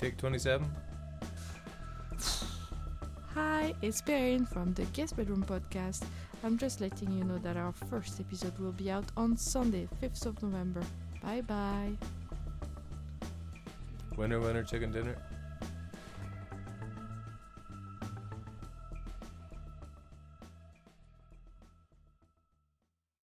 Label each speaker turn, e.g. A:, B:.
A: Take 27.
B: Hi, it's Perrine from the Guest Bedroom Podcast. I'm just letting you know that our first episode will be out on Sunday, 5th of November. Bye bye.
A: Winner, winner, chicken dinner.